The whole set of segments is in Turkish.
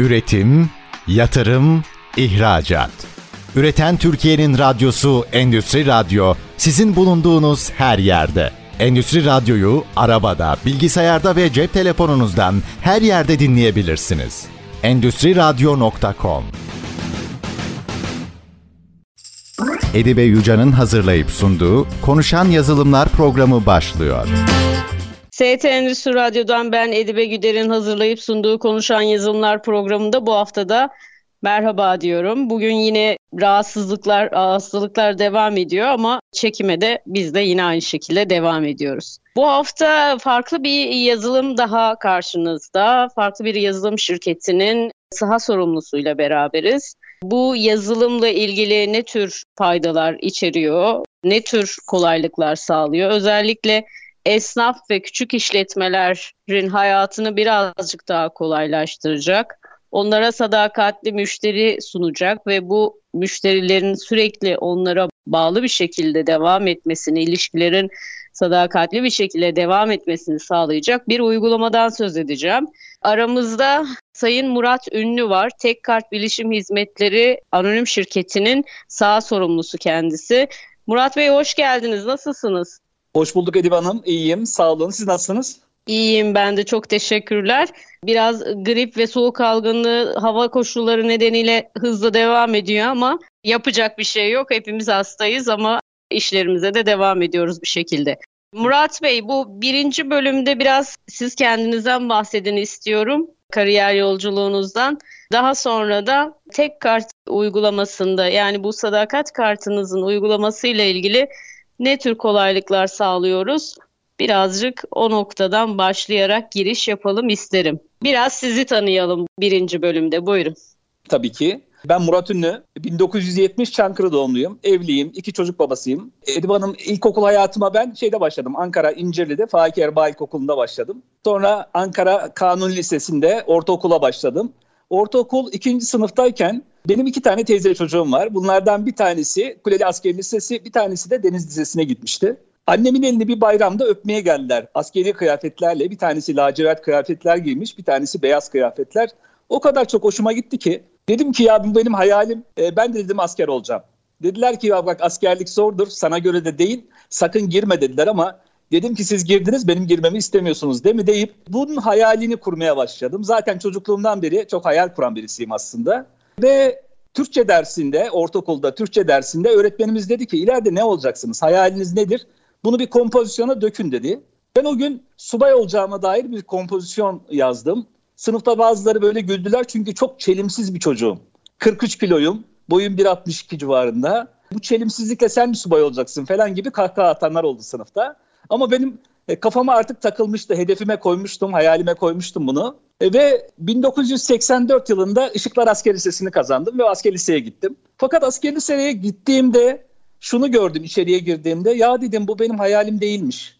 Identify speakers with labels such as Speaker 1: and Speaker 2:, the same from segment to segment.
Speaker 1: Üretim, yatırım, ihracat. Üreten Türkiye'nin radyosu Endüstri Radyo sizin bulunduğunuz her yerde. Endüstri Radyo'yu arabada, bilgisayarda ve cep telefonunuzdan her yerde dinleyebilirsiniz. Endüstri Radyo.com Edibe Yuca'nın hazırlayıp sunduğu Konuşan Yazılımlar programı başlıyor.
Speaker 2: ST Endüstri Radyo'dan ben Edibe Güder'in hazırlayıp sunduğu Konuşan Yazılımlar programında bu haftada merhaba diyorum. Bugün yine rahatsızlıklar, hastalıklar devam ediyor ama çekime de biz de yine aynı şekilde devam ediyoruz. Bu hafta farklı bir yazılım daha karşınızda. Farklı bir yazılım şirketinin saha sorumlusuyla beraberiz. Bu yazılımla ilgili ne tür faydalar içeriyor, ne tür kolaylıklar sağlıyor? Özellikle esnaf ve küçük işletmelerin hayatını birazcık daha kolaylaştıracak. Onlara sadakatli müşteri sunacak ve bu müşterilerin sürekli onlara bağlı bir şekilde devam etmesini, ilişkilerin sadakatli bir şekilde devam etmesini sağlayacak bir uygulamadan söz edeceğim. Aramızda Sayın Murat Ünlü var. Tek Kart Bilişim Hizmetleri Anonim Şirketi'nin sağ sorumlusu kendisi. Murat Bey hoş geldiniz. Nasılsınız?
Speaker 3: Hoş bulduk Edip Hanım. İyiyim. Sağ olun. Siz nasılsınız?
Speaker 2: İyiyim ben de çok teşekkürler. Biraz grip ve soğuk algınlığı hava koşulları nedeniyle hızlı devam ediyor ama yapacak bir şey yok. Hepimiz hastayız ama işlerimize de devam ediyoruz bir şekilde. Murat Bey bu birinci bölümde biraz siz kendinizden bahsedin istiyorum kariyer yolculuğunuzdan. Daha sonra da tek kart uygulamasında yani bu sadakat kartınızın uygulamasıyla ilgili ne tür kolaylıklar sağlıyoruz? Birazcık o noktadan başlayarak giriş yapalım isterim. Biraz sizi tanıyalım birinci bölümde. Buyurun.
Speaker 3: Tabii ki. Ben Murat Ünlü. 1970 Çankırı doğumluyum. Evliyim. iki çocuk babasıyım. Edip Hanım ilkokul hayatıma ben şeyde başladım. Ankara İncirli'de Faik Erbaa İlkokulu'nda başladım. Sonra Ankara Kanun Lisesi'nde ortaokula başladım. Ortaokul ikinci sınıftayken benim iki tane teyze çocuğum var. Bunlardan bir tanesi Kuleli Askeri Lisesi, bir tanesi de Deniz Lisesi'ne gitmişti. Annemin elini bir bayramda öpmeye geldiler. Askeri kıyafetlerle bir tanesi lacivert kıyafetler giymiş, bir tanesi beyaz kıyafetler. O kadar çok hoşuma gitti ki dedim ki ya bu benim hayalim. E, ben de dedim asker olacağım. Dediler ki ya bak askerlik zordur, sana göre de değil. Sakın girme dediler ama dedim ki siz girdiniz benim girmemi istemiyorsunuz değil mi deyip bunun hayalini kurmaya başladım. Zaten çocukluğumdan beri çok hayal kuran birisiyim aslında. Ve Türkçe dersinde, ortaokulda Türkçe dersinde öğretmenimiz dedi ki ileride ne olacaksınız? Hayaliniz nedir? Bunu bir kompozisyona dökün dedi. Ben o gün subay olacağıma dair bir kompozisyon yazdım. Sınıfta bazıları böyle güldüler çünkü çok çelimsiz bir çocuğum. 43 kiloyum, boyum 1.62 civarında. Bu çelimsizlikle sen mi subay olacaksın falan gibi kahkaha atanlar oldu sınıfta. Ama benim e, kafama artık takılmıştı, hedefime koymuştum, hayalime koymuştum bunu. E, ve 1984 yılında Işıklar Asker Lisesi'ni kazandım ve asker liseye gittim. Fakat asker liseye gittiğimde şunu gördüm içeriye girdiğimde. Ya dedim bu benim hayalim değilmiş.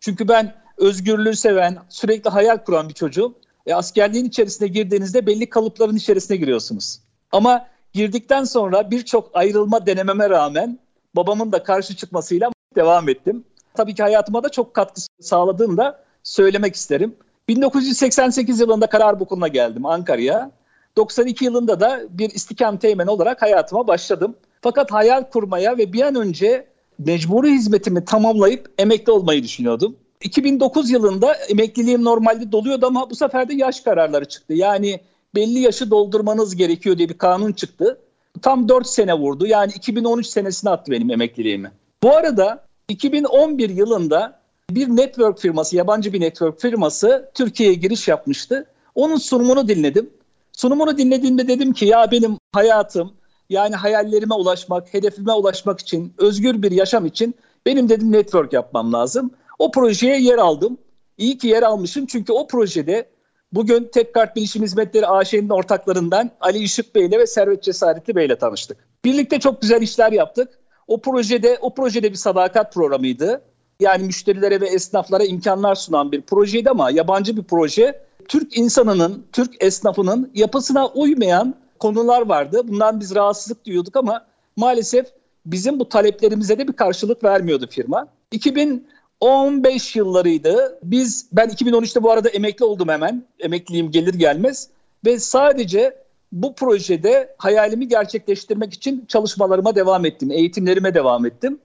Speaker 3: Çünkü ben özgürlüğü seven, sürekli hayal kuran bir çocuğum. E, askerliğin içerisine girdiğinizde belli kalıpların içerisine giriyorsunuz. Ama girdikten sonra birçok ayrılma denememe rağmen babamın da karşı çıkmasıyla devam ettim. Tabii ki hayatıma da çok katkı sağladığını da söylemek isterim. 1988 yılında Karar Okulu'na geldim Ankara'ya. 92 yılında da bir istikam teğmen olarak hayatıma başladım. Fakat hayal kurmaya ve bir an önce mecburi hizmetimi tamamlayıp emekli olmayı düşünüyordum. 2009 yılında emekliliğim normalde doluyordu ama bu sefer de yaş kararları çıktı. Yani belli yaşı doldurmanız gerekiyor diye bir kanun çıktı. Tam 4 sene vurdu. Yani 2013 senesine attı benim emekliliğimi. Bu arada 2011 yılında bir network firması, yabancı bir network firması Türkiye'ye giriş yapmıştı. Onun sunumunu dinledim. Sunumunu dinlediğimde dedim ki ya benim hayatım yani hayallerime ulaşmak, hedefime ulaşmak için, özgür bir yaşam için benim dedim network yapmam lazım. O projeye yer aldım. İyi ki yer almışım çünkü o projede bugün Tek Kart Bilişim Hizmetleri AŞ'nin ortaklarından Ali Işık Bey ile ve Servet Cesaretli Bey ile tanıştık. Birlikte çok güzel işler yaptık. O projede o projede bir sadakat programıydı. Yani müşterilere ve esnaflara imkanlar sunan bir projeydi ama yabancı bir proje. Türk insanının, Türk esnafının yapısına uymayan konular vardı. Bundan biz rahatsızlık duyuyorduk ama maalesef bizim bu taleplerimize de bir karşılık vermiyordu firma. 2015 yıllarıydı. Biz ben 2013'te bu arada emekli oldum hemen. Emekliliğim gelir gelmez ve sadece bu projede hayalimi gerçekleştirmek için çalışmalarıma devam ettim, eğitimlerime devam ettim.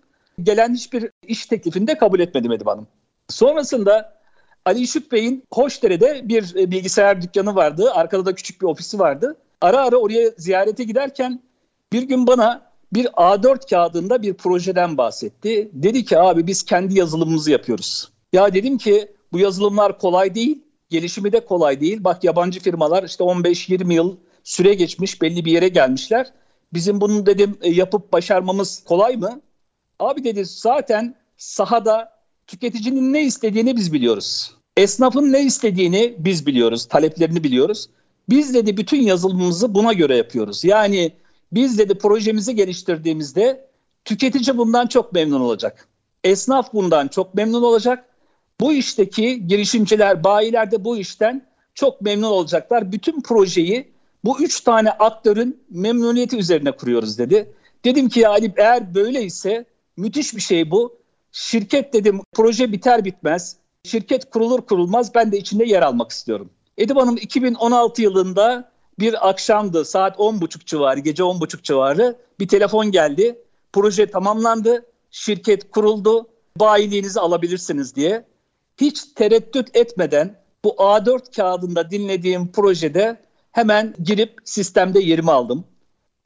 Speaker 3: Gelen hiçbir iş teklifini de kabul etmedim Edip Hanım. Sonrasında Ali Şüp Bey'in Hoşdere'de bir e, bilgisayar dükkanı vardı. Arkada da küçük bir ofisi vardı. Ara ara oraya ziyarete giderken bir gün bana bir A4 kağıdında bir projeden bahsetti. Dedi ki abi biz kendi yazılımımızı yapıyoruz. Ya dedim ki bu yazılımlar kolay değil, gelişimi de kolay değil. Bak yabancı firmalar işte 15-20 yıl süre geçmiş, belli bir yere gelmişler. Bizim bunu dedim e, yapıp başarmamız kolay mı? Abi dedi zaten sahada tüketicinin ne istediğini biz biliyoruz. Esnafın ne istediğini biz biliyoruz, taleplerini biliyoruz. Biz dedi bütün yazılımımızı buna göre yapıyoruz. Yani biz dedi projemizi geliştirdiğimizde tüketici bundan çok memnun olacak. Esnaf bundan çok memnun olacak. Bu işteki girişimciler, bayiler de bu işten çok memnun olacaklar. Bütün projeyi bu üç tane aktörün memnuniyeti üzerine kuruyoruz dedi. Dedim ki ya Ali eğer böyleyse müthiş bir şey bu. Şirket dedim proje biter bitmez. Şirket kurulur kurulmaz ben de içinde yer almak istiyorum. Edip Hanım 2016 yılında bir akşamdı saat 10.30 civarı gece 10.30 civarı bir telefon geldi. Proje tamamlandı. Şirket kuruldu. Bayiliğinizi alabilirsiniz diye. Hiç tereddüt etmeden bu A4 kağıdında dinlediğim projede hemen girip sistemde yerimi aldım.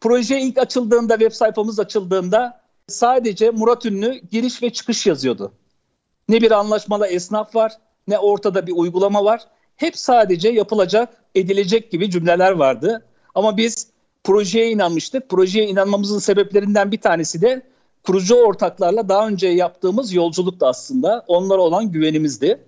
Speaker 3: Proje ilk açıldığında web sayfamız açıldığında sadece Murat Ünlü giriş ve çıkış yazıyordu. Ne bir anlaşmalı esnaf var ne ortada bir uygulama var. Hep sadece yapılacak, edilecek gibi cümleler vardı. Ama biz projeye inanmıştık. Projeye inanmamızın sebeplerinden bir tanesi de kurucu ortaklarla daha önce yaptığımız yolculuktu aslında. Onlara olan güvenimizdi.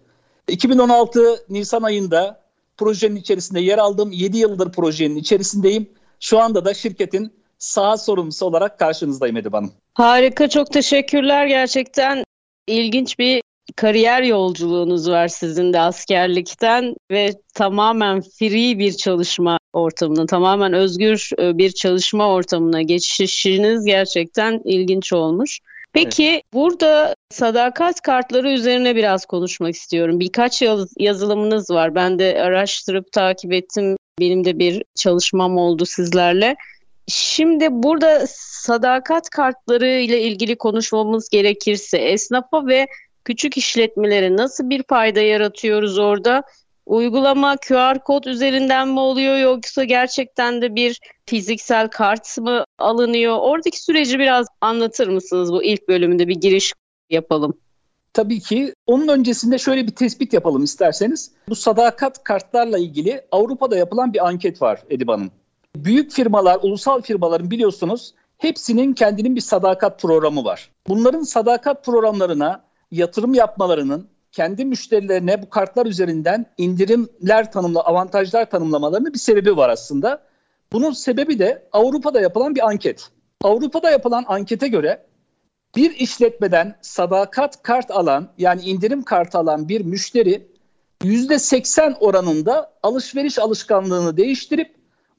Speaker 3: 2016 Nisan ayında projenin içerisinde yer aldım. 7 yıldır projenin içerisindeyim. Şu anda da şirketin sağ sorumlusu olarak karşınızdayım Edip Hanım.
Speaker 2: Harika, çok teşekkürler. Gerçekten ilginç bir kariyer yolculuğunuz var sizin de askerlikten ve tamamen free bir çalışma ortamına, tamamen özgür e, bir çalışma ortamına geçişiniz gerçekten ilginç olmuş. Peki evet. burada sadakat kartları üzerine biraz konuşmak istiyorum. Birkaç yaz, yazılımınız var. Ben de araştırıp takip ettim. Benim de bir çalışmam oldu sizlerle. Şimdi burada sadakat kartları ile ilgili konuşmamız gerekirse esnafa ve küçük işletmelere nasıl bir fayda yaratıyoruz orada? Uygulama QR kod üzerinden mi oluyor yoksa gerçekten de bir fiziksel kart mı alınıyor? Oradaki süreci biraz anlatır mısınız bu ilk bölümünde bir giriş yapalım.
Speaker 3: Tabii ki. Onun öncesinde şöyle bir tespit yapalım isterseniz. Bu sadakat kartlarla ilgili Avrupa'da yapılan bir anket var Edip Hanım. Büyük firmalar, ulusal firmaların biliyorsunuz hepsinin kendinin bir sadakat programı var. Bunların sadakat programlarına yatırım yapmalarının kendi müşterilerine bu kartlar üzerinden indirimler tanımla avantajlar tanımlamalarının bir sebebi var aslında. Bunun sebebi de Avrupa'da yapılan bir anket. Avrupa'da yapılan ankete göre bir işletmeden sadakat kart alan yani indirim kartı alan bir müşteri %80 oranında alışveriş alışkanlığını değiştirip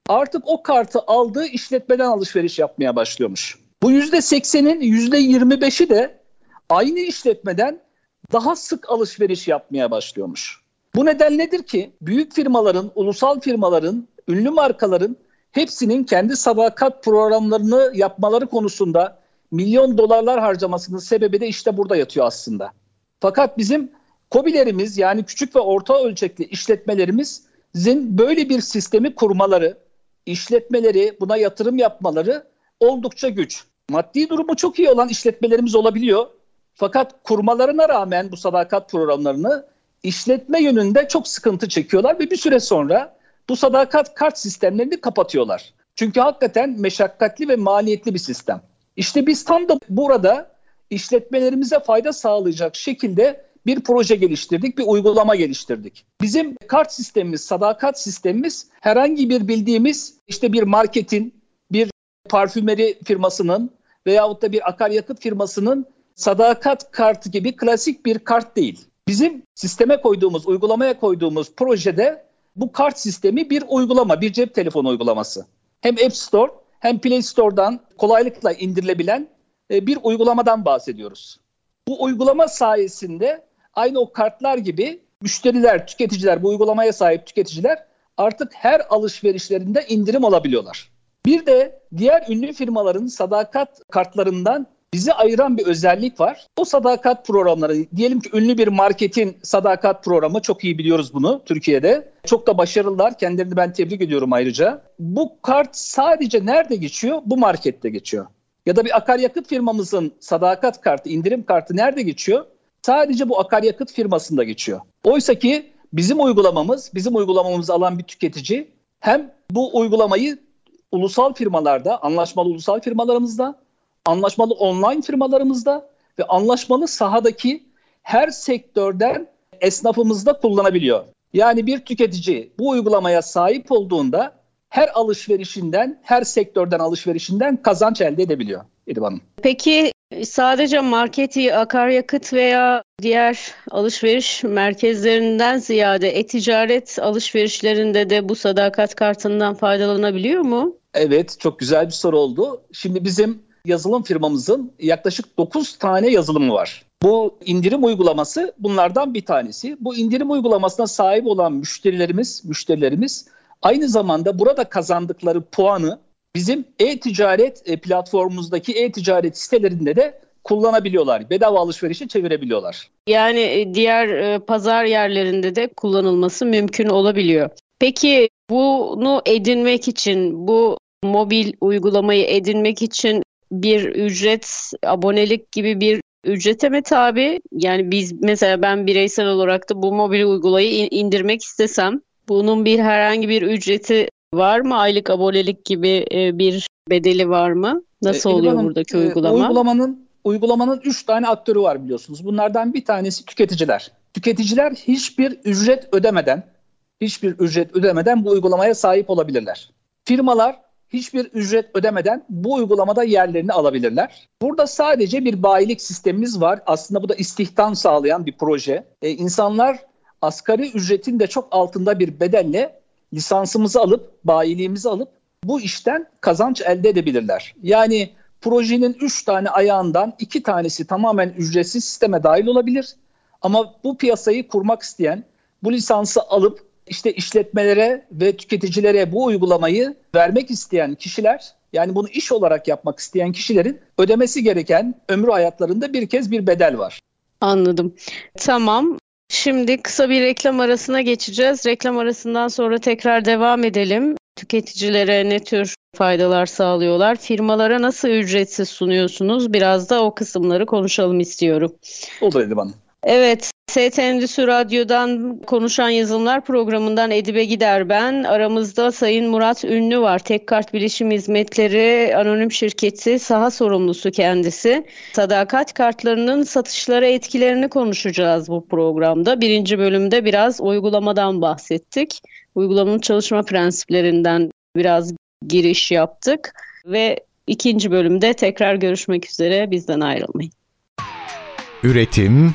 Speaker 3: artık o kartı aldığı işletmeden alışveriş yapmaya başlıyormuş. Bu %80'in %25'i de aynı işletmeden daha sık alışveriş yapmaya başlıyormuş. Bu neden nedir ki? Büyük firmaların, ulusal firmaların, ünlü markaların hepsinin kendi sadakat programlarını yapmaları konusunda milyon dolarlar harcamasının sebebi de işte burada yatıyor aslında. Fakat bizim COBİ'lerimiz yani küçük ve orta ölçekli işletmelerimizin böyle bir sistemi kurmaları, işletmeleri buna yatırım yapmaları oldukça güç. Maddi durumu çok iyi olan işletmelerimiz olabiliyor. Fakat kurmalarına rağmen bu sadakat programlarını işletme yönünde çok sıkıntı çekiyorlar ve bir süre sonra bu sadakat kart sistemlerini kapatıyorlar. Çünkü hakikaten meşakkatli ve maliyetli bir sistem. İşte biz tam da burada işletmelerimize fayda sağlayacak şekilde bir proje geliştirdik, bir uygulama geliştirdik. Bizim kart sistemimiz, sadakat sistemimiz herhangi bir bildiğimiz işte bir marketin, bir parfümeri firmasının veyahut da bir akaryakıt firmasının sadakat kartı gibi klasik bir kart değil. Bizim sisteme koyduğumuz, uygulamaya koyduğumuz projede bu kart sistemi bir uygulama, bir cep telefonu uygulaması. Hem App Store hem Play Store'dan kolaylıkla indirilebilen e, bir uygulamadan bahsediyoruz. Bu uygulama sayesinde aynı o kartlar gibi müşteriler, tüketiciler, bu uygulamaya sahip tüketiciler artık her alışverişlerinde indirim alabiliyorlar. Bir de diğer ünlü firmaların sadakat kartlarından bizi ayıran bir özellik var. O sadakat programları, diyelim ki ünlü bir marketin sadakat programı, çok iyi biliyoruz bunu Türkiye'de. Çok da başarılılar, kendilerini ben tebrik ediyorum ayrıca. Bu kart sadece nerede geçiyor? Bu markette geçiyor. Ya da bir akaryakıt firmamızın sadakat kartı, indirim kartı nerede geçiyor? Sadece bu akaryakıt firmasında geçiyor. Oysa ki bizim uygulamamız, bizim uygulamamızı alan bir tüketici hem bu uygulamayı ulusal firmalarda, anlaşmalı ulusal firmalarımızda, anlaşmalı online firmalarımızda ve anlaşmalı sahadaki her sektörden esnafımızda kullanabiliyor. Yani bir tüketici bu uygulamaya sahip olduğunda her alışverişinden, her sektörden alışverişinden kazanç elde edebiliyor İdil Hanım.
Speaker 2: Peki sadece marketi, akaryakıt veya diğer alışveriş merkezlerinden ziyade e-ticaret alışverişlerinde de bu sadakat kartından faydalanabiliyor mu?
Speaker 3: Evet, çok güzel bir soru oldu. Şimdi bizim yazılım firmamızın yaklaşık 9 tane yazılımı var. Bu indirim uygulaması bunlardan bir tanesi. Bu indirim uygulamasına sahip olan müşterilerimiz, müşterilerimiz aynı zamanda burada kazandıkları puanı bizim e-ticaret e, platformumuzdaki e-ticaret sitelerinde de kullanabiliyorlar. Bedava alışverişe çevirebiliyorlar.
Speaker 2: Yani e, diğer e, pazar yerlerinde de kullanılması mümkün olabiliyor. Peki bunu edinmek için, bu mobil uygulamayı edinmek için bir ücret, abonelik gibi bir ücrete mi tabi? Yani biz mesela ben bireysel olarak da bu mobil uygulayı indirmek istesem bunun bir herhangi bir ücreti var mı? Aylık abonelik gibi e, bir bedeli var mı? Nasıl e, oluyor Hanım, buradaki e, uygulama?
Speaker 3: Uygulamanın uygulamanın 3 tane aktörü var biliyorsunuz. Bunlardan bir tanesi tüketiciler. Tüketiciler hiçbir ücret ödemeden hiçbir ücret ödemeden bu uygulamaya sahip olabilirler. Firmalar hiçbir ücret ödemeden bu uygulamada yerlerini alabilirler. Burada sadece bir bayilik sistemimiz var. Aslında bu da istihdam sağlayan bir proje. E, insanlar asgari ücretin de çok altında bir bedelle lisansımızı alıp, bayiliğimizi alıp bu işten kazanç elde edebilirler. Yani projenin 3 tane ayağından 2 tanesi tamamen ücretsiz sisteme dahil olabilir. Ama bu piyasayı kurmak isteyen, bu lisansı alıp işte işletmelere ve tüketicilere bu uygulamayı vermek isteyen kişiler yani bunu iş olarak yapmak isteyen kişilerin ödemesi gereken ömrü hayatlarında bir kez bir bedel var.
Speaker 2: Anladım. Tamam. Şimdi kısa bir reklam arasına geçeceğiz. Reklam arasından sonra tekrar devam edelim. Tüketicilere ne tür faydalar sağlıyorlar? Firmalara nasıl ücretsiz sunuyorsunuz? Biraz da o kısımları konuşalım istiyorum.
Speaker 3: Olur Edip Hanım.
Speaker 2: Evet, ST Endüstri Radyo'dan konuşan yazılımlar programından Edibe Gider ben. Aramızda Sayın Murat Ünlü var. Tek Kart Bilişim Hizmetleri Anonim Şirketi saha sorumlusu kendisi. Sadakat kartlarının satışlara etkilerini konuşacağız bu programda. Birinci bölümde biraz uygulamadan bahsettik. Uygulamanın çalışma prensiplerinden biraz giriş yaptık. Ve ikinci bölümde tekrar görüşmek üzere bizden ayrılmayın.
Speaker 1: Üretim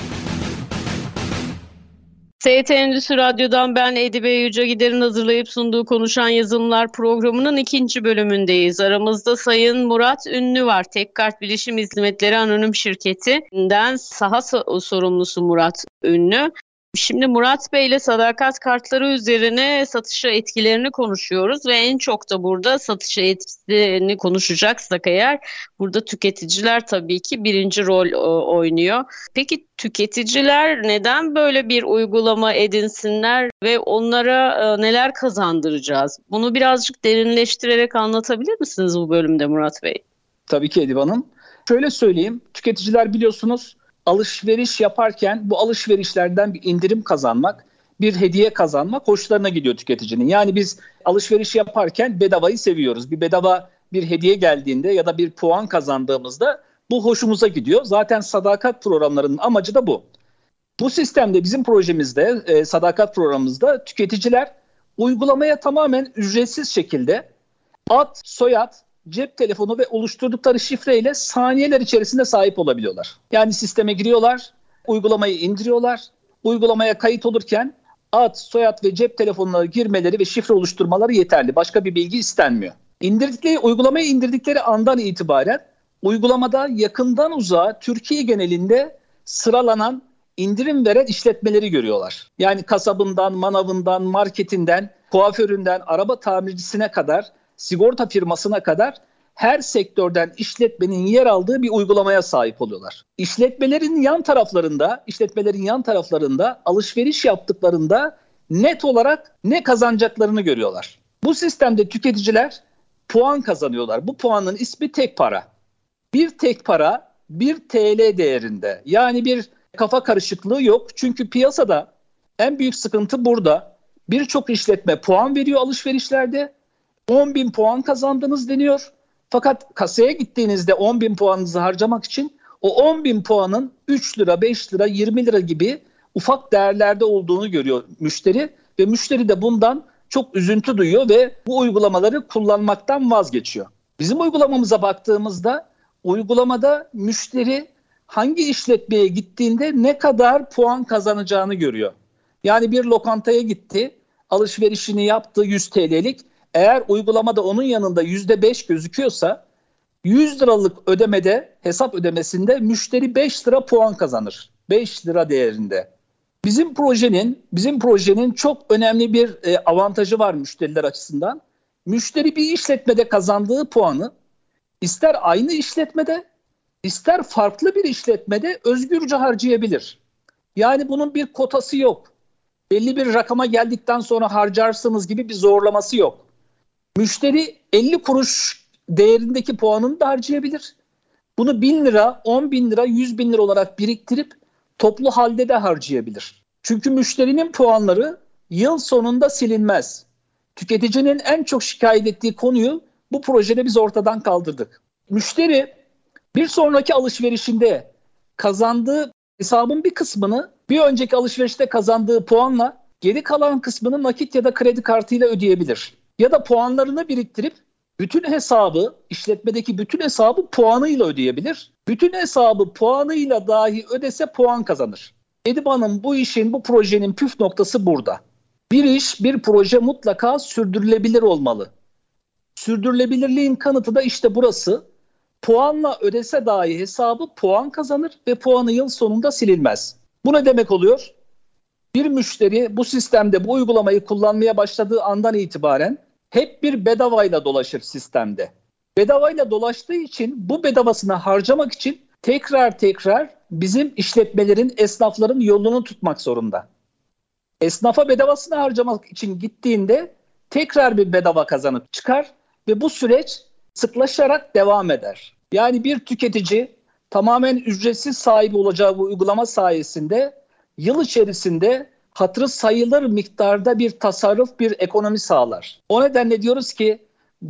Speaker 2: ST Endüstri Radyo'dan ben Edibe Yüce Gider'in hazırlayıp sunduğu Konuşan Yazılımlar programının ikinci bölümündeyiz. Aramızda Sayın Murat Ünlü var. Tek Kart Bilişim Hizmetleri Anonim Şirketi'nden saha sorumlusu Murat Ünlü. Şimdi Murat Bey ile sadakat kartları üzerine satışa etkilerini konuşuyoruz ve en çok da burada satışa etkisini konuşacaksak eğer burada tüketiciler tabii ki birinci rol e, oynuyor. Peki tüketiciler neden böyle bir uygulama edinsinler ve onlara e, neler kazandıracağız? Bunu birazcık derinleştirerek anlatabilir misiniz bu bölümde Murat Bey?
Speaker 3: Tabii ki Edip Hanım. Şöyle söyleyeyim, tüketiciler biliyorsunuz alışveriş yaparken bu alışverişlerden bir indirim kazanmak, bir hediye kazanmak hoşlarına gidiyor tüketicinin. Yani biz alışveriş yaparken bedavayı seviyoruz. Bir bedava bir hediye geldiğinde ya da bir puan kazandığımızda bu hoşumuza gidiyor. Zaten sadakat programlarının amacı da bu. Bu sistemde bizim projemizde, e, sadakat programımızda tüketiciler uygulamaya tamamen ücretsiz şekilde ad, soyad, cep telefonu ve oluşturdukları şifreyle saniyeler içerisinde sahip olabiliyorlar. Yani sisteme giriyorlar, uygulamayı indiriyorlar. Uygulamaya kayıt olurken ad, soyad ve cep telefonuna girmeleri ve şifre oluşturmaları yeterli. Başka bir bilgi istenmiyor. İndirdikleri, uygulamayı indirdikleri andan itibaren uygulamada yakından uzağa Türkiye genelinde sıralanan indirim veren işletmeleri görüyorlar. Yani kasabından, manavından, marketinden, kuaföründen, araba tamircisine kadar, sigorta firmasına kadar her sektörden işletmenin yer aldığı bir uygulamaya sahip oluyorlar. İşletmelerin yan taraflarında, işletmelerin yan taraflarında alışveriş yaptıklarında net olarak ne kazanacaklarını görüyorlar. Bu sistemde tüketiciler puan kazanıyorlar. Bu puanın ismi tek para. Bir tek para bir TL değerinde. Yani bir kafa karışıklığı yok. Çünkü piyasada en büyük sıkıntı burada. Birçok işletme puan veriyor alışverişlerde. 10 bin puan kazandınız deniyor. Fakat kasaya gittiğinizde 10 bin puanınızı harcamak için o 10 bin puanın 3 lira, 5 lira, 20 lira gibi ufak değerlerde olduğunu görüyor müşteri ve müşteri de bundan çok üzüntü duyuyor ve bu uygulamaları kullanmaktan vazgeçiyor. Bizim uygulamamıza baktığımızda uygulamada müşteri hangi işletmeye gittiğinde ne kadar puan kazanacağını görüyor. Yani bir lokantaya gitti, alışverişini yaptı 100 TL'lik. Eğer uygulamada onun yanında %5 gözüküyorsa 100 liralık ödemede, hesap ödemesinde müşteri 5 lira puan kazanır. 5 lira değerinde. Bizim projenin bizim projenin çok önemli bir e, avantajı var müşteriler açısından. Müşteri bir işletmede kazandığı puanı ister aynı işletmede ister farklı bir işletmede özgürce harcayabilir. Yani bunun bir kotası yok. Belli bir rakama geldikten sonra harcarsınız gibi bir zorlaması yok. Müşteri 50 kuruş değerindeki puanını da harcayabilir. Bunu 1000 lira, 10 bin lira, 100 bin lira olarak biriktirip toplu halde de harcayabilir. Çünkü müşterinin puanları yıl sonunda silinmez. Tüketicinin en çok şikayet ettiği konuyu bu projede biz ortadan kaldırdık. Müşteri bir sonraki alışverişinde kazandığı hesabın bir kısmını bir önceki alışverişte kazandığı puanla geri kalan kısmını nakit ya da kredi kartıyla ödeyebilir. Ya da puanlarını biriktirip bütün hesabı, işletmedeki bütün hesabı puanıyla ödeyebilir. Bütün hesabı puanıyla dahi ödese puan kazanır. Edip Hanım bu işin, bu projenin püf noktası burada. Bir iş, bir proje mutlaka sürdürülebilir olmalı. Sürdürülebilirliğin kanıtı da işte burası. Puanla ödese dahi hesabı puan kazanır ve puanı yıl sonunda silinmez. Bu ne demek oluyor? Bir müşteri bu sistemde bu uygulamayı kullanmaya başladığı andan itibaren hep bir bedavayla dolaşır sistemde. Bedavayla dolaştığı için bu bedavasını harcamak için tekrar tekrar bizim işletmelerin, esnafların yolunu tutmak zorunda. Esnafa bedavasını harcamak için gittiğinde tekrar bir bedava kazanıp çıkar ve bu süreç sıklaşarak devam eder. Yani bir tüketici tamamen ücretsiz sahibi olacağı bu uygulama sayesinde yıl içerisinde hatırı sayılır miktarda bir tasarruf, bir ekonomi sağlar. O nedenle diyoruz ki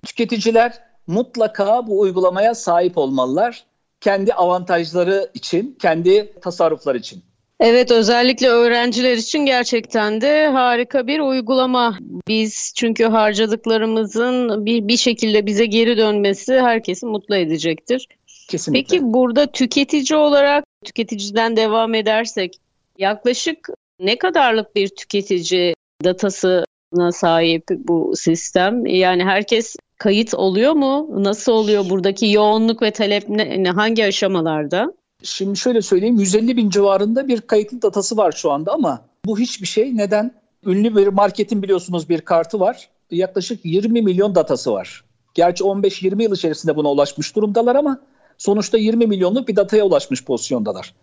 Speaker 3: tüketiciler mutlaka bu uygulamaya sahip olmalılar. Kendi avantajları için, kendi tasarruflar için.
Speaker 2: Evet özellikle öğrenciler için gerçekten de harika bir uygulama. Biz çünkü harcadıklarımızın bir, bir şekilde bize geri dönmesi herkesi mutlu edecektir.
Speaker 3: Kesinlikle.
Speaker 2: Peki burada tüketici olarak tüketiciden devam edersek yaklaşık ne kadarlık bir tüketici datasına sahip bu sistem? Yani herkes kayıt oluyor mu? Nasıl oluyor? Buradaki yoğunluk ve talep ne, hangi aşamalarda?
Speaker 3: Şimdi şöyle söyleyeyim 150 bin civarında bir kayıtlı datası var şu anda ama bu hiçbir şey. Neden? Ünlü bir marketin biliyorsunuz bir kartı var. Yaklaşık 20 milyon datası var. Gerçi 15-20 yıl içerisinde buna ulaşmış durumdalar ama sonuçta 20 milyonluk bir dataya ulaşmış pozisyondalar.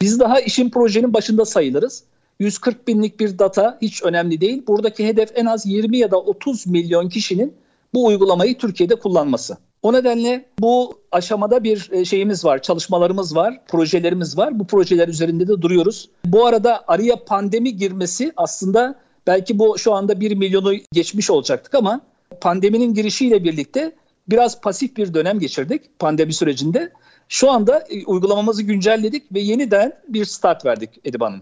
Speaker 3: Biz daha işin projenin başında sayılırız. 140 binlik bir data hiç önemli değil. Buradaki hedef en az 20 ya da 30 milyon kişinin bu uygulamayı Türkiye'de kullanması. O nedenle bu aşamada bir e, şeyimiz var, çalışmalarımız var, projelerimiz var. Bu projeler üzerinde de duruyoruz. Bu arada araya pandemi girmesi aslında belki bu şu anda 1 milyonu geçmiş olacaktık ama pandeminin girişiyle birlikte biraz pasif bir dönem geçirdik pandemi sürecinde. Şu anda e, uygulamamızı güncelledik ve yeniden bir start verdik Edip Hanım.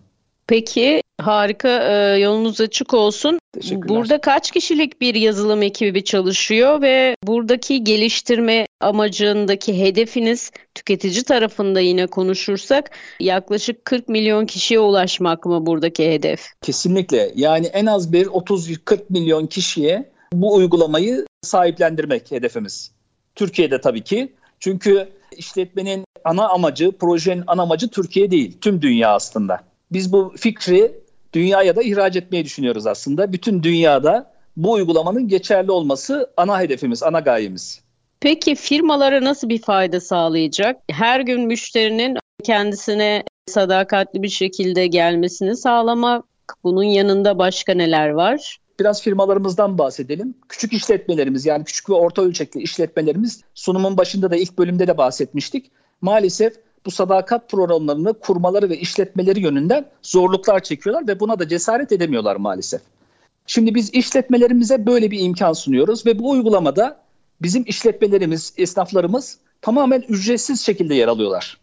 Speaker 2: Peki harika e, yolunuz açık olsun. Burada kaç kişilik bir yazılım ekibi çalışıyor ve buradaki geliştirme amacındaki hedefiniz tüketici tarafında yine konuşursak yaklaşık 40 milyon kişiye ulaşmak mı buradaki hedef?
Speaker 3: Kesinlikle. Yani en az bir 30-40 milyon kişiye bu uygulamayı sahiplendirmek hedefimiz. Türkiye'de tabii ki. Çünkü işletmenin ana amacı, projenin ana amacı Türkiye değil, tüm dünya aslında. Biz bu fikri dünyaya da ihraç etmeyi düşünüyoruz aslında. Bütün dünyada bu uygulamanın geçerli olması ana hedefimiz, ana gayemiz.
Speaker 2: Peki firmalara nasıl bir fayda sağlayacak? Her gün müşterinin kendisine sadakatli bir şekilde gelmesini sağlamak, bunun yanında başka neler var?
Speaker 3: Biraz firmalarımızdan bahsedelim. Küçük işletmelerimiz yani küçük ve orta ölçekli işletmelerimiz sunumun başında da ilk bölümde de bahsetmiştik. Maalesef bu sadakat programlarını kurmaları ve işletmeleri yönünden zorluklar çekiyorlar ve buna da cesaret edemiyorlar maalesef. Şimdi biz işletmelerimize böyle bir imkan sunuyoruz ve bu uygulamada bizim işletmelerimiz, esnaflarımız tamamen ücretsiz şekilde yer alıyorlar.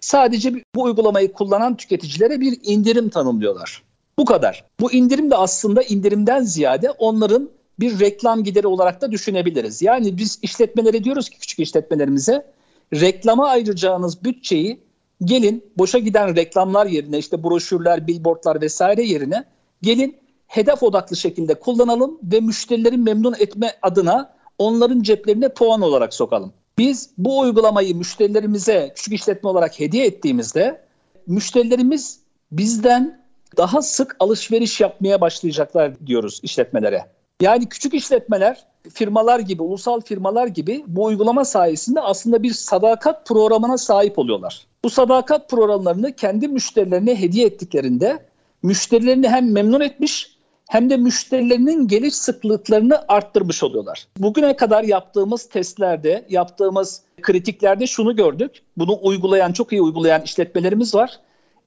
Speaker 3: Sadece bu uygulamayı kullanan tüketicilere bir indirim tanımlıyorlar. Bu kadar. Bu indirim de aslında indirimden ziyade onların bir reklam gideri olarak da düşünebiliriz. Yani biz işletmelere diyoruz ki küçük işletmelerimize reklama ayıracağınız bütçeyi gelin boşa giden reklamlar yerine işte broşürler, billboardlar vesaire yerine gelin hedef odaklı şekilde kullanalım ve müşterileri memnun etme adına onların ceplerine puan olarak sokalım. Biz bu uygulamayı müşterilerimize küçük işletme olarak hediye ettiğimizde müşterilerimiz bizden daha sık alışveriş yapmaya başlayacaklar diyoruz işletmelere. Yani küçük işletmeler firmalar gibi, ulusal firmalar gibi bu uygulama sayesinde aslında bir sadakat programına sahip oluyorlar. Bu sadakat programlarını kendi müşterilerine hediye ettiklerinde müşterilerini hem memnun etmiş hem de müşterilerinin geliş sıklıklarını arttırmış oluyorlar. Bugüne kadar yaptığımız testlerde, yaptığımız kritiklerde şunu gördük. Bunu uygulayan, çok iyi uygulayan işletmelerimiz var.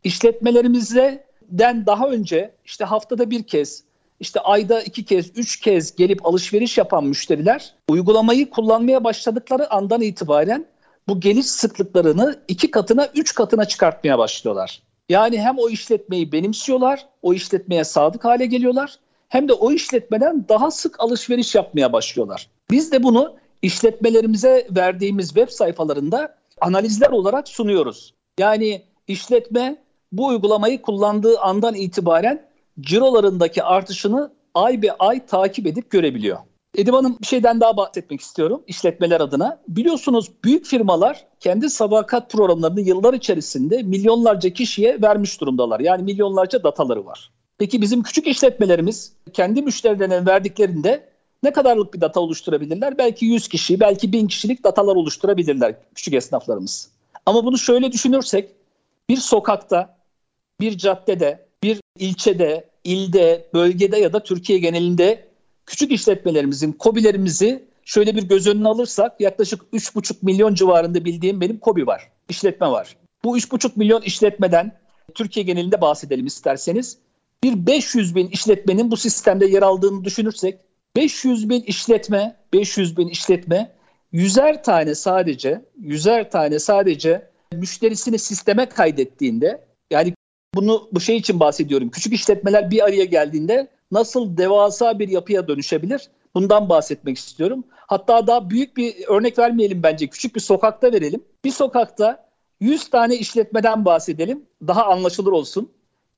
Speaker 3: İşletmelerimizden daha önce işte haftada bir kez, işte ayda iki kez, üç kez gelip alışveriş yapan müşteriler uygulamayı kullanmaya başladıkları andan itibaren bu geliş sıklıklarını iki katına, üç katına çıkartmaya başlıyorlar. Yani hem o işletmeyi benimsiyorlar, o işletmeye sadık hale geliyorlar hem de o işletmeden daha sık alışveriş yapmaya başlıyorlar. Biz de bunu işletmelerimize verdiğimiz web sayfalarında analizler olarak sunuyoruz. Yani işletme bu uygulamayı kullandığı andan itibaren cirolarındaki artışını ay be ay takip edip görebiliyor. Edim Hanım bir şeyden daha bahsetmek istiyorum işletmeler adına. Biliyorsunuz büyük firmalar kendi sadakat programlarını yıllar içerisinde milyonlarca kişiye vermiş durumdalar. Yani milyonlarca dataları var. Peki bizim küçük işletmelerimiz kendi müşterilerine verdiklerinde ne kadarlık bir data oluşturabilirler? Belki 100 kişi, belki 1000 kişilik datalar oluşturabilirler küçük esnaflarımız. Ama bunu şöyle düşünürsek bir sokakta, bir caddede, bir ilçede, ilde, bölgede ya da Türkiye genelinde küçük işletmelerimizin, kobilerimizi şöyle bir göz önüne alırsak yaklaşık 3,5 milyon civarında bildiğim benim kobi var, işletme var. Bu 3,5 milyon işletmeden Türkiye genelinde bahsedelim isterseniz. Bir 500 bin işletmenin bu sistemde yer aldığını düşünürsek 500 bin işletme, 500 bin işletme yüzer tane sadece, yüzer tane sadece müşterisini sisteme kaydettiğinde yani bunu bu şey için bahsediyorum. Küçük işletmeler bir araya geldiğinde nasıl devasa bir yapıya dönüşebilir? Bundan bahsetmek istiyorum. Hatta daha büyük bir örnek vermeyelim bence. Küçük bir sokakta verelim. Bir sokakta 100 tane işletmeden bahsedelim. Daha anlaşılır olsun.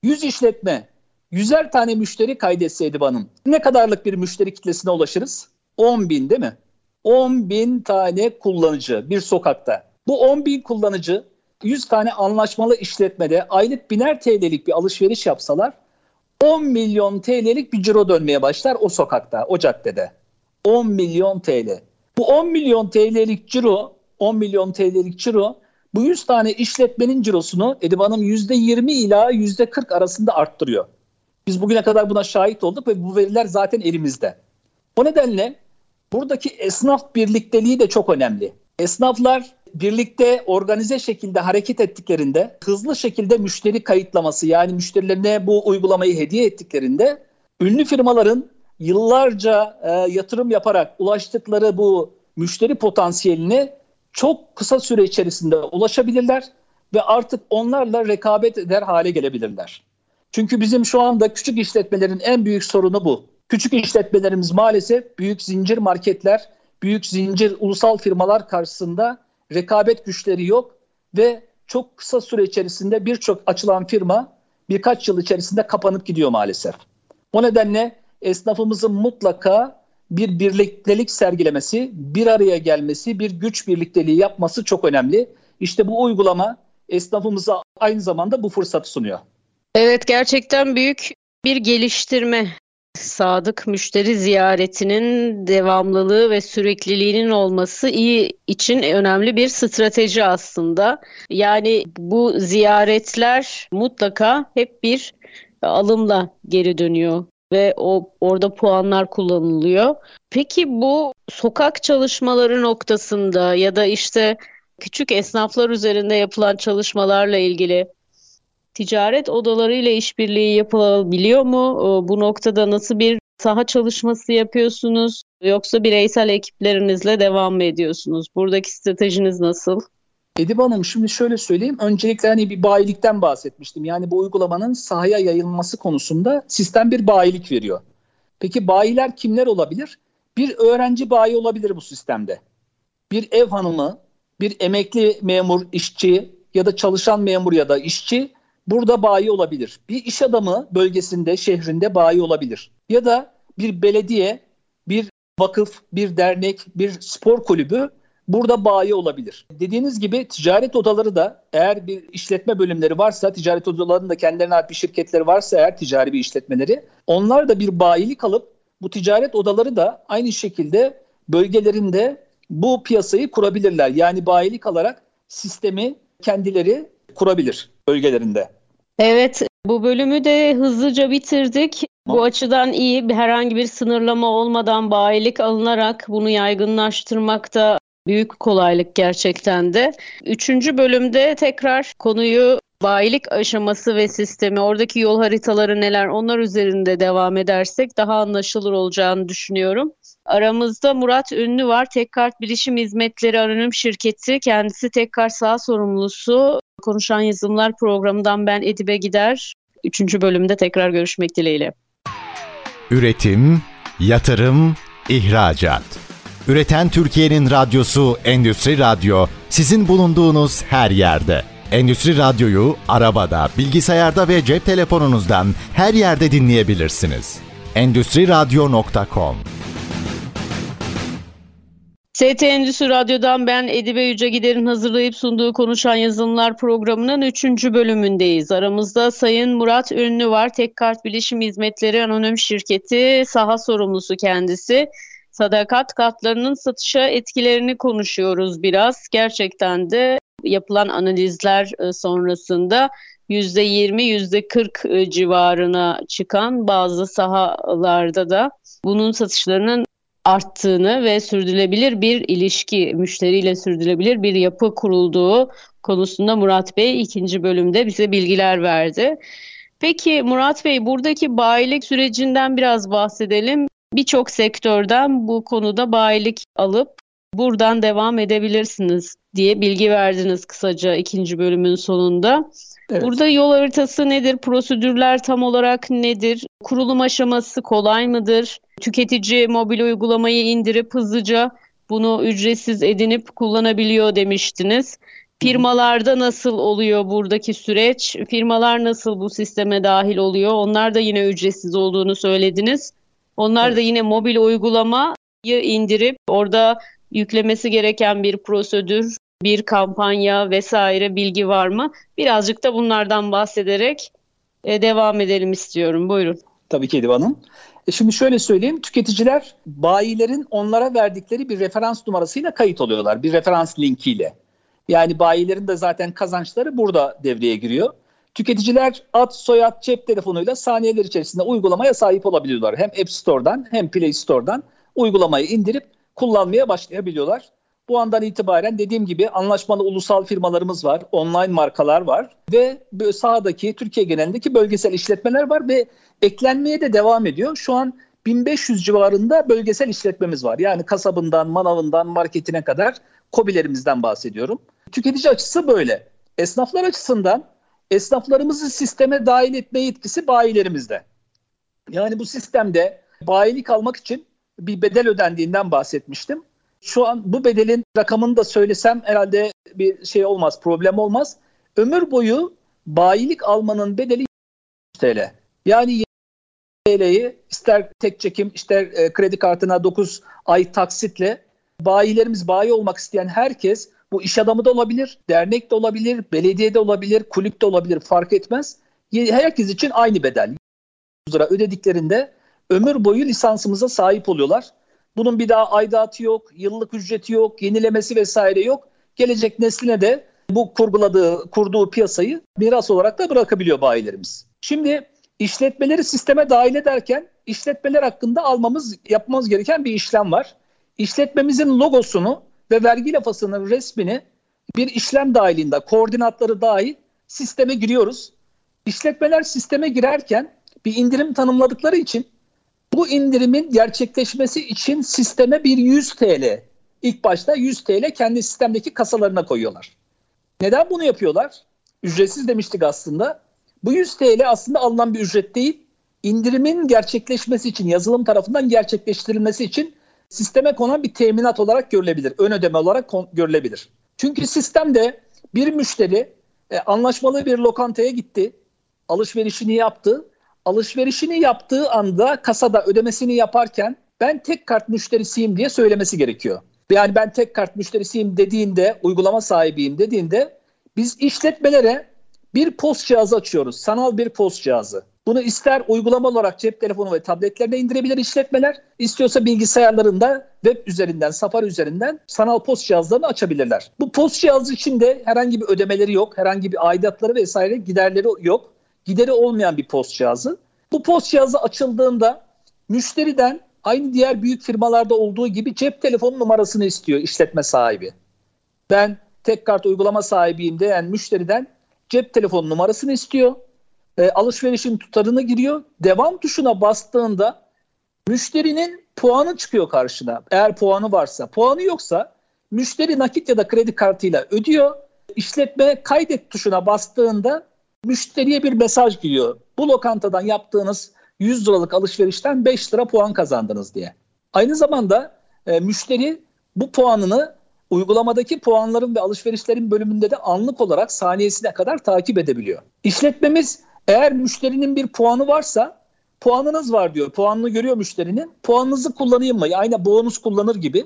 Speaker 3: 100 işletme, 100'er tane müşteri kaydetseydi Hanım. Ne kadarlık bir müşteri kitlesine ulaşırız? 10 bin değil mi? 10 bin tane kullanıcı bir sokakta. Bu 10 bin kullanıcı 100 tane anlaşmalı işletmede aylık biner TL'lik bir alışveriş yapsalar 10 milyon TL'lik bir ciro dönmeye başlar o sokakta, o caddede. 10 milyon TL. Bu 10 milyon TL'lik ciro, 10 milyon TL'lik ciro bu 100 tane işletmenin cirosunu Edip Hanım %20 ila %40 arasında arttırıyor. Biz bugüne kadar buna şahit olduk ve bu veriler zaten elimizde. O nedenle buradaki esnaf birlikteliği de çok önemli. Esnaflar birlikte organize şekilde hareket ettiklerinde, hızlı şekilde müşteri kayıtlaması yani müşterilerine bu uygulamayı hediye ettiklerinde ünlü firmaların yıllarca e, yatırım yaparak ulaştıkları bu müşteri potansiyeline çok kısa süre içerisinde ulaşabilirler ve artık onlarla rekabet eder hale gelebilirler. Çünkü bizim şu anda küçük işletmelerin en büyük sorunu bu. Küçük işletmelerimiz maalesef büyük zincir marketler, büyük zincir ulusal firmalar karşısında rekabet güçleri yok ve çok kısa süre içerisinde birçok açılan firma birkaç yıl içerisinde kapanıp gidiyor maalesef. O nedenle esnafımızın mutlaka bir birliktelik sergilemesi, bir araya gelmesi, bir güç birlikteliği yapması çok önemli. İşte bu uygulama esnafımıza aynı zamanda bu fırsatı sunuyor.
Speaker 2: Evet gerçekten büyük bir geliştirme. Sadık müşteri ziyaretinin devamlılığı ve sürekliliğinin olması iyi için önemli bir strateji aslında. Yani bu ziyaretler mutlaka hep bir alımla geri dönüyor ve o orada puanlar kullanılıyor. Peki bu sokak çalışmaları noktasında ya da işte küçük esnaflar üzerinde yapılan çalışmalarla ilgili ticaret odalarıyla işbirliği yapılabiliyor mu? Bu noktada nasıl bir saha çalışması yapıyorsunuz yoksa bireysel ekiplerinizle devam mı ediyorsunuz? Buradaki stratejiniz nasıl?
Speaker 3: Edip Hanım şimdi şöyle söyleyeyim. Öncelikle hani bir bayilikten bahsetmiştim. Yani bu uygulamanın sahaya yayılması konusunda sistem bir bayilik veriyor. Peki bayiler kimler olabilir? Bir öğrenci bayi olabilir bu sistemde. Bir ev hanımı, bir emekli memur, işçi ya da çalışan memur ya da işçi burada bayi olabilir. Bir iş adamı bölgesinde, şehrinde bayi olabilir. Ya da bir belediye, bir vakıf, bir dernek, bir spor kulübü burada bayi olabilir. Dediğiniz gibi ticaret odaları da eğer bir işletme bölümleri varsa, ticaret odalarının da kendilerine ait bir şirketleri varsa eğer ticari bir işletmeleri, onlar da bir bayilik alıp bu ticaret odaları da aynı şekilde bölgelerinde bu piyasayı kurabilirler. Yani bayilik alarak sistemi kendileri kurabilir bölgelerinde.
Speaker 2: Evet, bu bölümü de hızlıca bitirdik. Bu açıdan iyi, herhangi bir sınırlama olmadan bayilik alınarak bunu yaygınlaştırmakta büyük kolaylık gerçekten de. Üçüncü bölümde tekrar konuyu bayilik aşaması ve sistemi, oradaki yol haritaları neler onlar üzerinde devam edersek daha anlaşılır olacağını düşünüyorum. Aramızda Murat Ünlü var. Tekkart Bilişim Hizmetleri Anonim Şirketi. Kendisi Tekkart sağ sorumlusu. Konuşan Yazılımlar programından ben Edibe Gider. Üçüncü bölümde tekrar görüşmek dileğiyle.
Speaker 1: Üretim, yatırım, ihracat. Üreten Türkiye'nin radyosu Endüstri Radyo sizin bulunduğunuz her yerde. Endüstri Radyo'yu arabada, bilgisayarda ve cep telefonunuzdan her yerde dinleyebilirsiniz. Endüstri Radyo.com
Speaker 2: ST Endüstri Radyo'dan ben Edibe Yüce Gider'in hazırlayıp sunduğu Konuşan Yazılımlar programının 3. bölümündeyiz. Aramızda Sayın Murat Ünlü var. Tekkart Bilişim Hizmetleri Anonim Şirketi saha sorumlusu kendisi. Sadakat kartlarının satışa etkilerini konuşuyoruz biraz. Gerçekten de yapılan analizler e, sonrasında %20, %40 e, civarına çıkan bazı sahalarda da bunun satışlarının arttığını ve sürdürülebilir bir ilişki, müşteriyle sürdürülebilir bir yapı kurulduğu konusunda Murat Bey ikinci bölümde bize bilgiler verdi. Peki Murat Bey buradaki bayilik sürecinden biraz bahsedelim. Birçok sektörden bu konuda bayilik alıp buradan devam edebilirsiniz diye bilgi verdiniz kısaca ikinci bölümün sonunda. Evet. Burada yol haritası nedir? Prosedürler tam olarak nedir? Kurulum aşaması kolay mıdır? Tüketici mobil uygulamayı indirip hızlıca bunu ücretsiz edinip kullanabiliyor demiştiniz. Firmalarda nasıl oluyor buradaki süreç? Firmalar nasıl bu sisteme dahil oluyor? Onlar da yine ücretsiz olduğunu söylediniz. Onlar da yine mobil uygulamayı indirip orada yüklemesi gereken bir prosedür, bir kampanya vesaire bilgi var mı? Birazcık da bunlardan bahsederek e, devam edelim istiyorum. Buyurun.
Speaker 3: Tabii ki Edip. E şimdi şöyle söyleyeyim. Tüketiciler bayilerin onlara verdikleri bir referans numarasıyla kayıt oluyorlar. Bir referans linkiyle. Yani bayilerin de zaten kazançları burada devreye giriyor. Tüketiciler ad, soyad, cep telefonuyla saniyeler içerisinde uygulamaya sahip olabiliyorlar. Hem App Store'dan hem Play Store'dan uygulamayı indirip kullanmaya başlayabiliyorlar. Bu andan itibaren dediğim gibi anlaşmalı ulusal firmalarımız var, online markalar var ve sahadaki Türkiye genelindeki bölgesel işletmeler var ve eklenmeye de devam ediyor. Şu an 1500 civarında bölgesel işletmemiz var. Yani kasabından, manavından, marketine kadar kobilerimizden bahsediyorum. Tüketici açısı böyle. Esnaflar açısından esnaflarımızı sisteme dahil etme yetkisi bayilerimizde. Yani bu sistemde bayilik almak için bir bedel ödendiğinden bahsetmiştim. Şu an bu bedelin rakamını da söylesem herhalde bir şey olmaz, problem olmaz. Ömür boyu bayilik almanın bedeli 100 TL. Yani TL'yi ister tek çekim ister e, kredi kartına 9 ay taksitle bayilerimiz bayi olmak isteyen herkes bu iş adamı da olabilir, dernek de olabilir, belediye de olabilir, kulüp de olabilir fark etmez. Herkes için aynı bedel. 100 lira ödediklerinde ömür boyu lisansımıza sahip oluyorlar. Bunun bir daha aidatı yok, yıllık ücreti yok, yenilemesi vesaire yok. Gelecek nesline de bu kurguladığı, kurduğu piyasayı miras olarak da bırakabiliyor bayilerimiz. Şimdi işletmeleri sisteme dahil ederken işletmeler hakkında almamız, yapmamız gereken bir işlem var. İşletmemizin logosunu ve vergi lafasının resmini bir işlem dahilinde, koordinatları dahil sisteme giriyoruz. İşletmeler sisteme girerken bir indirim tanımladıkları için bu indirimin gerçekleşmesi için sisteme bir 100 TL, ilk başta 100 TL kendi sistemdeki kasalarına koyuyorlar. Neden bunu yapıyorlar? Ücretsiz demiştik aslında. Bu 100 TL aslında alınan bir ücret değil. İndirimin gerçekleşmesi için, yazılım tarafından gerçekleştirilmesi için sisteme konan bir teminat olarak görülebilir. Ön ödeme olarak görülebilir. Çünkü sistemde bir müşteri e, anlaşmalı bir lokantaya gitti, alışverişini yaptı. Alışverişini yaptığı anda kasada ödemesini yaparken ben tek kart müşterisiyim diye söylemesi gerekiyor. Yani ben tek kart müşterisiyim dediğinde, uygulama sahibiyim dediğinde biz işletmelere bir post cihazı açıyoruz. Sanal bir post cihazı. Bunu ister uygulama olarak cep telefonu ve tabletlerine indirebilir işletmeler. İstiyorsa bilgisayarlarında web üzerinden, Safari üzerinden sanal post cihazlarını açabilirler. Bu post cihazı içinde herhangi bir ödemeleri yok, herhangi bir aidatları vesaire giderleri yok. Gideri olmayan bir post cihazı. Bu post cihazı açıldığında müşteriden aynı diğer büyük firmalarda olduğu gibi cep telefonu numarasını istiyor işletme sahibi. Ben tek kart uygulama sahibiyim diyen müşteriden cep telefonu numarasını istiyor. E, alışverişin tutarını giriyor. Devam tuşuna bastığında müşterinin puanı çıkıyor karşına. Eğer puanı varsa. Puanı yoksa müşteri nakit ya da kredi kartıyla ödüyor. İşletme kaydet tuşuna bastığında müşteriye bir mesaj geliyor. Bu lokantadan yaptığınız 100 liralık alışverişten 5 lira puan kazandınız diye. Aynı zamanda e, müşteri bu puanını uygulamadaki puanların ve alışverişlerin bölümünde de anlık olarak saniyesine kadar takip edebiliyor. İşletmemiz eğer müşterinin bir puanı varsa puanınız var diyor. Puanını görüyor müşterinin. Puanınızı kullanayım mı? Aynı bonus kullanır gibi.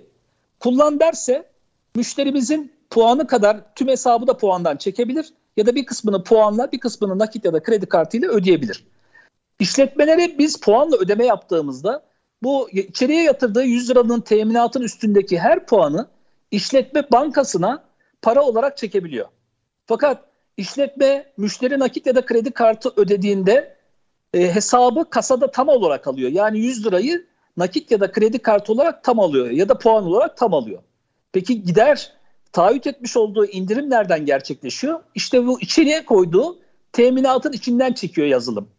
Speaker 3: Kullan derse müşterimizin puanı kadar tüm hesabı da puandan çekebilir ya da bir kısmını puanla bir kısmını nakit ya da kredi kartıyla ödeyebilir. İşletmelere biz puanla ödeme yaptığımızda bu içeriye yatırdığı 100 liranın teminatın üstündeki her puanı işletme bankasına para olarak çekebiliyor. Fakat işletme müşteri nakit ya da kredi kartı ödediğinde e, hesabı kasada tam olarak alıyor. Yani 100 lirayı nakit ya da kredi kartı olarak tam alıyor ya da puan olarak tam alıyor. Peki gider taahhüt etmiş olduğu indirim nereden gerçekleşiyor? İşte bu içeriye koyduğu teminatın içinden çekiyor yazılım.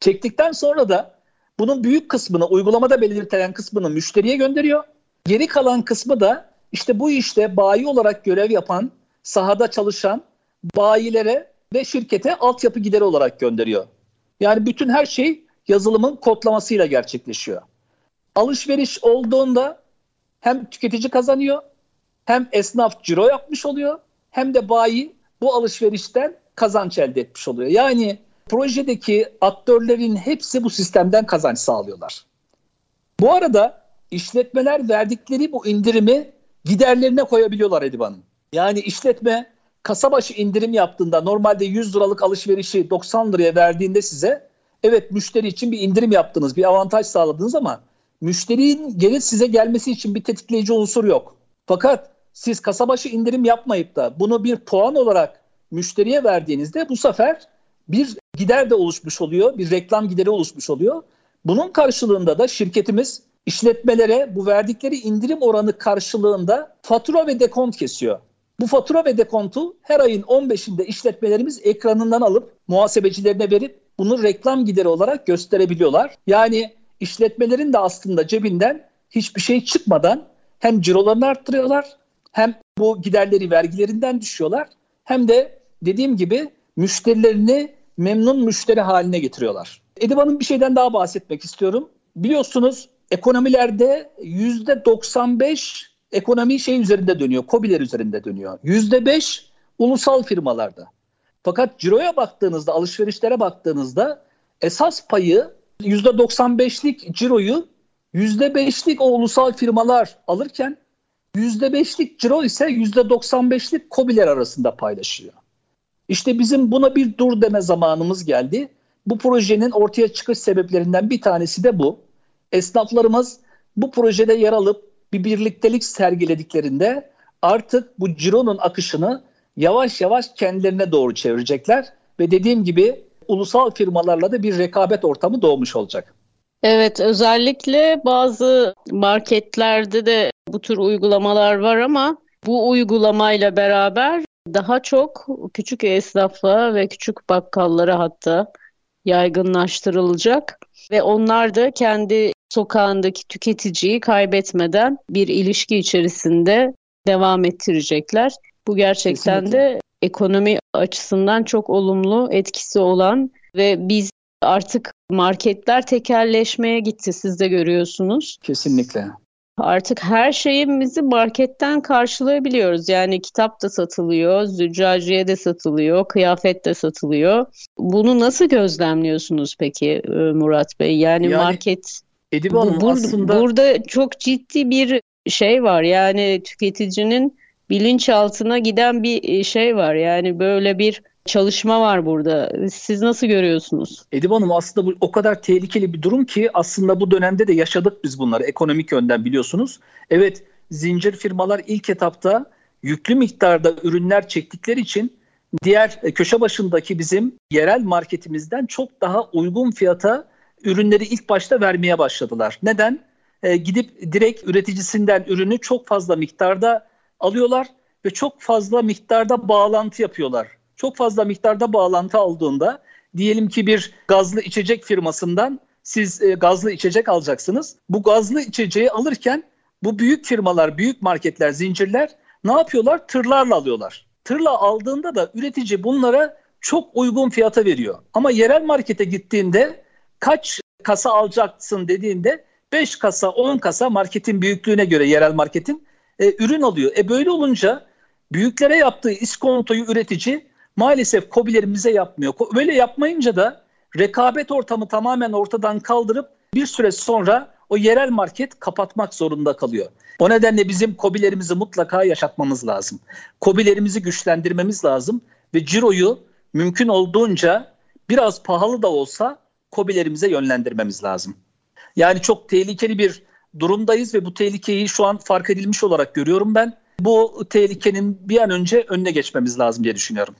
Speaker 3: Çektikten sonra da bunun büyük kısmını uygulamada belirtilen kısmını müşteriye gönderiyor. Geri kalan kısmı da işte bu işte bayi olarak görev yapan, sahada çalışan bayilere ve şirkete altyapı gideri olarak gönderiyor. Yani bütün her şey yazılımın kodlamasıyla gerçekleşiyor. Alışveriş olduğunda hem tüketici kazanıyor, hem esnaf ciro yapmış oluyor, hem de bayi bu alışverişten kazanç elde etmiş oluyor. Yani projedeki aktörlerin hepsi bu sistemden kazanç sağlıyorlar. Bu arada işletmeler verdikleri bu indirimi giderlerine koyabiliyorlar Edip Hanım. Yani işletme kasa başı indirim yaptığında normalde 100 liralık alışverişi 90 liraya verdiğinde size evet müşteri için bir indirim yaptınız, bir avantaj sağladınız ama müşterinin gelip size gelmesi için bir tetikleyici unsur yok. Fakat siz kasa başı indirim yapmayıp da bunu bir puan olarak müşteriye verdiğinizde bu sefer bir gider de oluşmuş oluyor, bir reklam gideri oluşmuş oluyor. Bunun karşılığında da şirketimiz işletmelere bu verdikleri indirim oranı karşılığında fatura ve dekont kesiyor. Bu fatura ve dekontu her ayın 15'inde işletmelerimiz ekranından alıp muhasebecilerine verip bunu reklam gideri olarak gösterebiliyorlar. Yani işletmelerin de aslında cebinden hiçbir şey çıkmadan hem cirolarını arttırıyorlar hem bu giderleri vergilerinden düşüyorlar hem de dediğim gibi müşterilerini memnun müşteri haline getiriyorlar. Ediban'ın bir şeyden daha bahsetmek istiyorum. Biliyorsunuz ekonomilerde %95 ekonomi şey üzerinde dönüyor, COBİ'ler üzerinde dönüyor. %5 ulusal firmalarda. Fakat ciroya baktığınızda, alışverişlere baktığınızda esas payı %95'lik ciroyu %5'lik o ulusal firmalar alırken %5'lik ciro ise %95'lik COBİ'ler arasında paylaşıyor. İşte bizim buna bir dur deme zamanımız geldi. Bu projenin ortaya çıkış sebeplerinden bir tanesi de bu. Esnaflarımız bu projede yer alıp bir birliktelik sergilediklerinde artık bu cironun akışını yavaş yavaş kendilerine doğru çevirecekler ve dediğim gibi ulusal firmalarla da bir rekabet ortamı doğmuş olacak.
Speaker 2: Evet özellikle bazı marketlerde de bu tür uygulamalar var ama bu uygulamayla beraber daha çok küçük esnafla ve küçük bakkallara hatta yaygınlaştırılacak ve onlar da kendi sokağındaki tüketiciyi kaybetmeden bir ilişki içerisinde devam ettirecekler. Bu gerçekten Kesinlikle. de ekonomi açısından çok olumlu etkisi olan ve biz artık marketler tekerleşmeye gitti siz de görüyorsunuz.
Speaker 3: Kesinlikle.
Speaker 2: Artık her şeyimizi marketten karşılayabiliyoruz. Yani kitap da satılıyor, züccaciye de satılıyor, kıyafet de satılıyor. Bunu nasıl gözlemliyorsunuz peki e, Murat Bey? Yani, yani market
Speaker 3: Edibe Hanım bu, aslında
Speaker 2: burada çok ciddi bir şey var. Yani tüketicinin bilinçaltına giden bir e, şey var. Yani böyle bir çalışma var burada. Siz nasıl görüyorsunuz?
Speaker 3: Edip Hanım aslında bu o kadar tehlikeli bir durum ki aslında bu dönemde de yaşadık biz bunları ekonomik yönden biliyorsunuz. Evet zincir firmalar ilk etapta yüklü miktarda ürünler çektikleri için diğer e, köşe başındaki bizim yerel marketimizden çok daha uygun fiyata ürünleri ilk başta vermeye başladılar. Neden? E, gidip direkt üreticisinden ürünü çok fazla miktarda alıyorlar ve çok fazla miktarda bağlantı yapıyorlar. Çok fazla miktarda bağlantı aldığında diyelim ki bir gazlı içecek firmasından siz e, gazlı içecek alacaksınız. Bu gazlı içeceği alırken bu büyük firmalar, büyük marketler, zincirler ne yapıyorlar? Tırlarla alıyorlar. Tırla aldığında da üretici bunlara çok uygun fiyata veriyor. Ama yerel markete gittiğinde kaç kasa alacaksın dediğinde 5 kasa 10 kasa marketin büyüklüğüne göre yerel marketin e, ürün alıyor. E böyle olunca büyüklere yaptığı iskontoyu üretici maalesef kobilerimize yapmıyor. Böyle yapmayınca da rekabet ortamı tamamen ortadan kaldırıp bir süre sonra o yerel market kapatmak zorunda kalıyor. O nedenle bizim kobilerimizi mutlaka yaşatmamız lazım. Kobilerimizi güçlendirmemiz lazım ve ciroyu mümkün olduğunca biraz pahalı da olsa kobilerimize yönlendirmemiz lazım. Yani çok tehlikeli bir durumdayız ve bu tehlikeyi şu an fark edilmiş olarak görüyorum ben. Bu tehlikenin bir an önce önüne geçmemiz lazım diye düşünüyorum.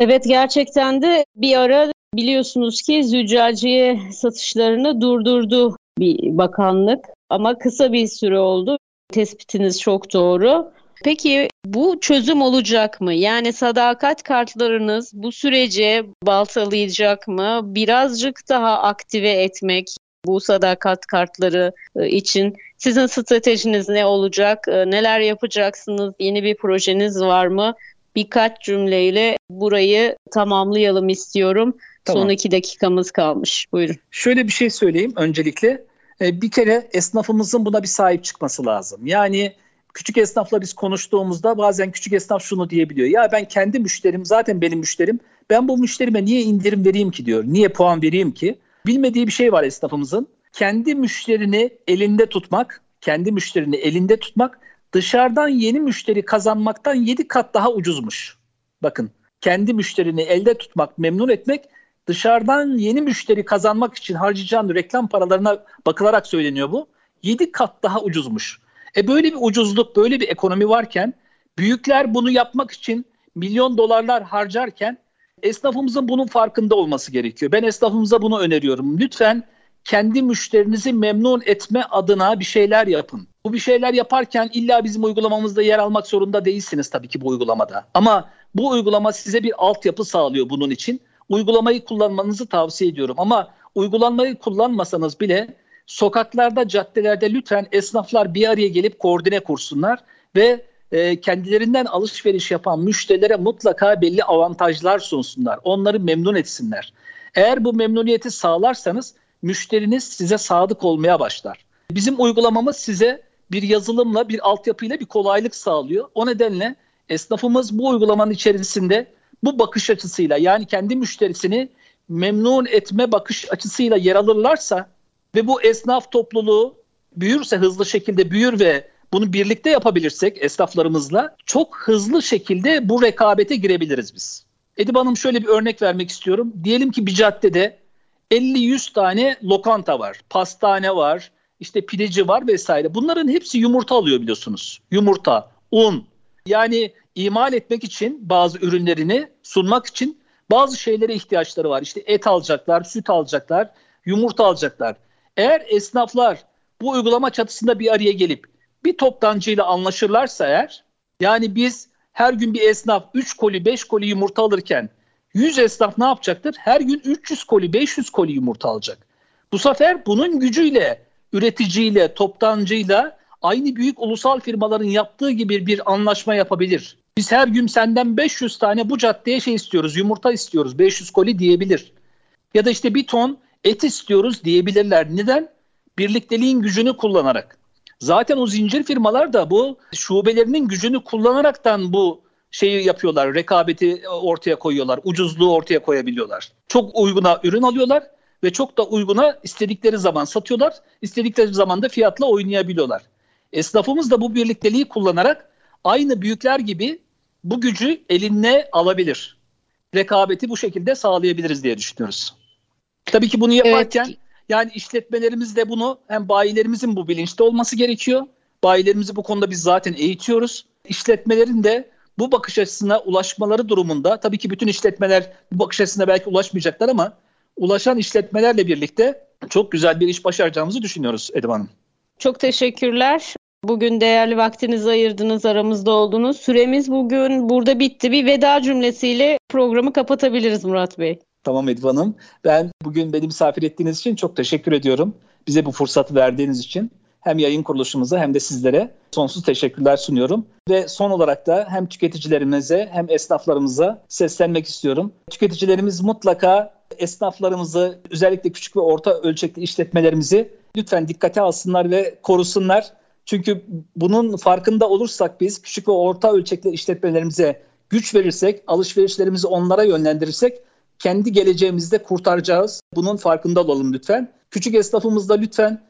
Speaker 2: Evet gerçekten de bir ara biliyorsunuz ki züccaciye satışlarını durdurdu bir bakanlık ama kısa bir süre oldu. Tespitiniz çok doğru. Peki bu çözüm olacak mı? Yani sadakat kartlarınız bu sürece baltalayacak mı? Birazcık daha aktive etmek bu sadakat kartları e, için sizin stratejiniz ne olacak? E, neler yapacaksınız? Yeni bir projeniz var mı? Birkaç cümleyle burayı tamamlayalım istiyorum. Tamam. Son iki dakikamız kalmış. Buyurun.
Speaker 3: Şöyle bir şey söyleyeyim öncelikle. E, bir kere esnafımızın buna bir sahip çıkması lazım. Yani küçük esnafla biz konuştuğumuzda bazen küçük esnaf şunu diyebiliyor. Ya ben kendi müşterim zaten benim müşterim. Ben bu müşterime niye indirim vereyim ki diyor. Niye puan vereyim ki? Bilmediği bir şey var esnafımızın. Kendi müşterini elinde tutmak, kendi müşterini elinde tutmak dışarıdan yeni müşteri kazanmaktan 7 kat daha ucuzmuş. Bakın kendi müşterini elde tutmak, memnun etmek dışarıdan yeni müşteri kazanmak için harcayacağın reklam paralarına bakılarak söyleniyor bu. 7 kat daha ucuzmuş. E böyle bir ucuzluk, böyle bir ekonomi varken büyükler bunu yapmak için milyon dolarlar harcarken esnafımızın bunun farkında olması gerekiyor. Ben esnafımıza bunu öneriyorum. Lütfen kendi müşterinizi memnun etme adına bir şeyler yapın. Bu bir şeyler yaparken illa bizim uygulamamızda yer almak zorunda değilsiniz tabii ki bu uygulamada. Ama bu uygulama size bir altyapı sağlıyor bunun için. Uygulamayı kullanmanızı tavsiye ediyorum. Ama uygulamayı kullanmasanız bile sokaklarda, caddelerde lütfen esnaflar bir araya gelip koordine kursunlar ve e, kendilerinden alışveriş yapan müşterilere mutlaka belli avantajlar sunsunlar. Onları memnun etsinler. Eğer bu memnuniyeti sağlarsanız müşteriniz size sadık olmaya başlar. Bizim uygulamamız size bir yazılımla, bir altyapıyla bir kolaylık sağlıyor. O nedenle esnafımız bu uygulamanın içerisinde bu bakış açısıyla yani kendi müşterisini memnun etme bakış açısıyla yer alırlarsa ve bu esnaf topluluğu büyürse hızlı şekilde büyür ve bunu birlikte yapabilirsek esnaflarımızla çok hızlı şekilde bu rekabete girebiliriz biz. Edip Hanım şöyle bir örnek vermek istiyorum. Diyelim ki bir caddede 50-100 tane lokanta var, pastane var, işte pideci var vesaire. Bunların hepsi yumurta alıyor biliyorsunuz. Yumurta, un. Yani imal etmek için bazı ürünlerini sunmak için bazı şeylere ihtiyaçları var. İşte et alacaklar, süt alacaklar, yumurta alacaklar. Eğer esnaflar bu uygulama çatısında bir araya gelip bir toptancıyla anlaşırlarsa eğer yani biz her gün bir esnaf 3 koli 5 koli yumurta alırken 100 esnaf ne yapacaktır? Her gün 300 koli 500 koli yumurta alacak. Bu sefer bunun gücüyle üreticiyle, toptancıyla aynı büyük ulusal firmaların yaptığı gibi bir anlaşma yapabilir. Biz her gün senden 500 tane bu caddeye şey istiyoruz, yumurta istiyoruz, 500 koli diyebilir. Ya da işte bir ton et istiyoruz diyebilirler. Neden? Birlikteliğin gücünü kullanarak. Zaten o zincir firmalar da bu şubelerinin gücünü kullanaraktan bu şeyi yapıyorlar, rekabeti ortaya koyuyorlar, ucuzluğu ortaya koyabiliyorlar. Çok uyguna ürün alıyorlar ve çok da uyguna istedikleri zaman satıyorlar, istedikleri zaman da fiyatla oynayabiliyorlar. Esnafımız da bu birlikteliği kullanarak aynı büyükler gibi bu gücü eline alabilir. Rekabeti bu şekilde sağlayabiliriz diye düşünüyoruz. Tabii ki bunu yaparken evet. yani işletmelerimiz de bunu hem bayilerimizin bu bilinçte olması gerekiyor. Bayilerimizi bu konuda biz zaten eğitiyoruz. İşletmelerin de bu bakış açısına ulaşmaları durumunda tabii ki bütün işletmeler bu bakış açısına belki ulaşmayacaklar ama ulaşan işletmelerle birlikte çok güzel bir iş başaracağımızı düşünüyoruz Edip Hanım.
Speaker 2: Çok teşekkürler. Bugün değerli vaktinizi ayırdınız, aramızda oldunuz. Süremiz bugün burada bitti. Bir veda cümlesiyle programı kapatabiliriz Murat Bey.
Speaker 3: Tamam Edip Hanım. Ben bugün beni misafir ettiğiniz için çok teşekkür ediyorum. Bize bu fırsatı verdiğiniz için hem yayın kuruluşumuza hem de sizlere sonsuz teşekkürler sunuyorum. Ve son olarak da hem tüketicilerimize hem esnaflarımıza seslenmek istiyorum. Tüketicilerimiz mutlaka esnaflarımızı özellikle küçük ve orta ölçekli işletmelerimizi lütfen dikkate alsınlar ve korusunlar. Çünkü bunun farkında olursak biz küçük ve orta ölçekli işletmelerimize güç verirsek, alışverişlerimizi onlara yönlendirirsek kendi geleceğimizde kurtaracağız. Bunun farkında olalım lütfen. Küçük esnafımızda lütfen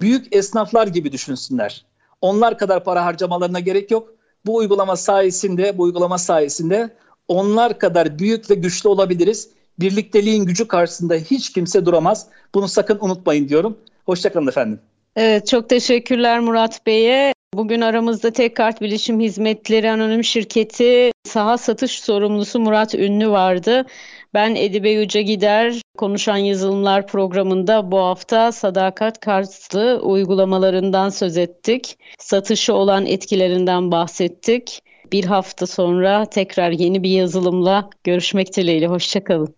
Speaker 3: büyük esnaflar gibi düşünsünler. Onlar kadar para harcamalarına gerek yok. Bu uygulama sayesinde, bu uygulama sayesinde onlar kadar büyük ve güçlü olabiliriz. Birlikteliğin gücü karşısında hiç kimse duramaz. Bunu sakın unutmayın diyorum. Hoşçakalın efendim.
Speaker 2: Evet, çok teşekkürler Murat Bey'e. Bugün aramızda Tek Kart Bilişim Hizmetleri Anonim Şirketi saha satış sorumlusu Murat Ünlü vardı. Ben Edibe Yüce Gider Konuşan Yazılımlar programında bu hafta sadakat kartlı uygulamalarından söz ettik. Satışı olan etkilerinden bahsettik. Bir hafta sonra tekrar yeni bir yazılımla görüşmek dileğiyle. Hoşçakalın.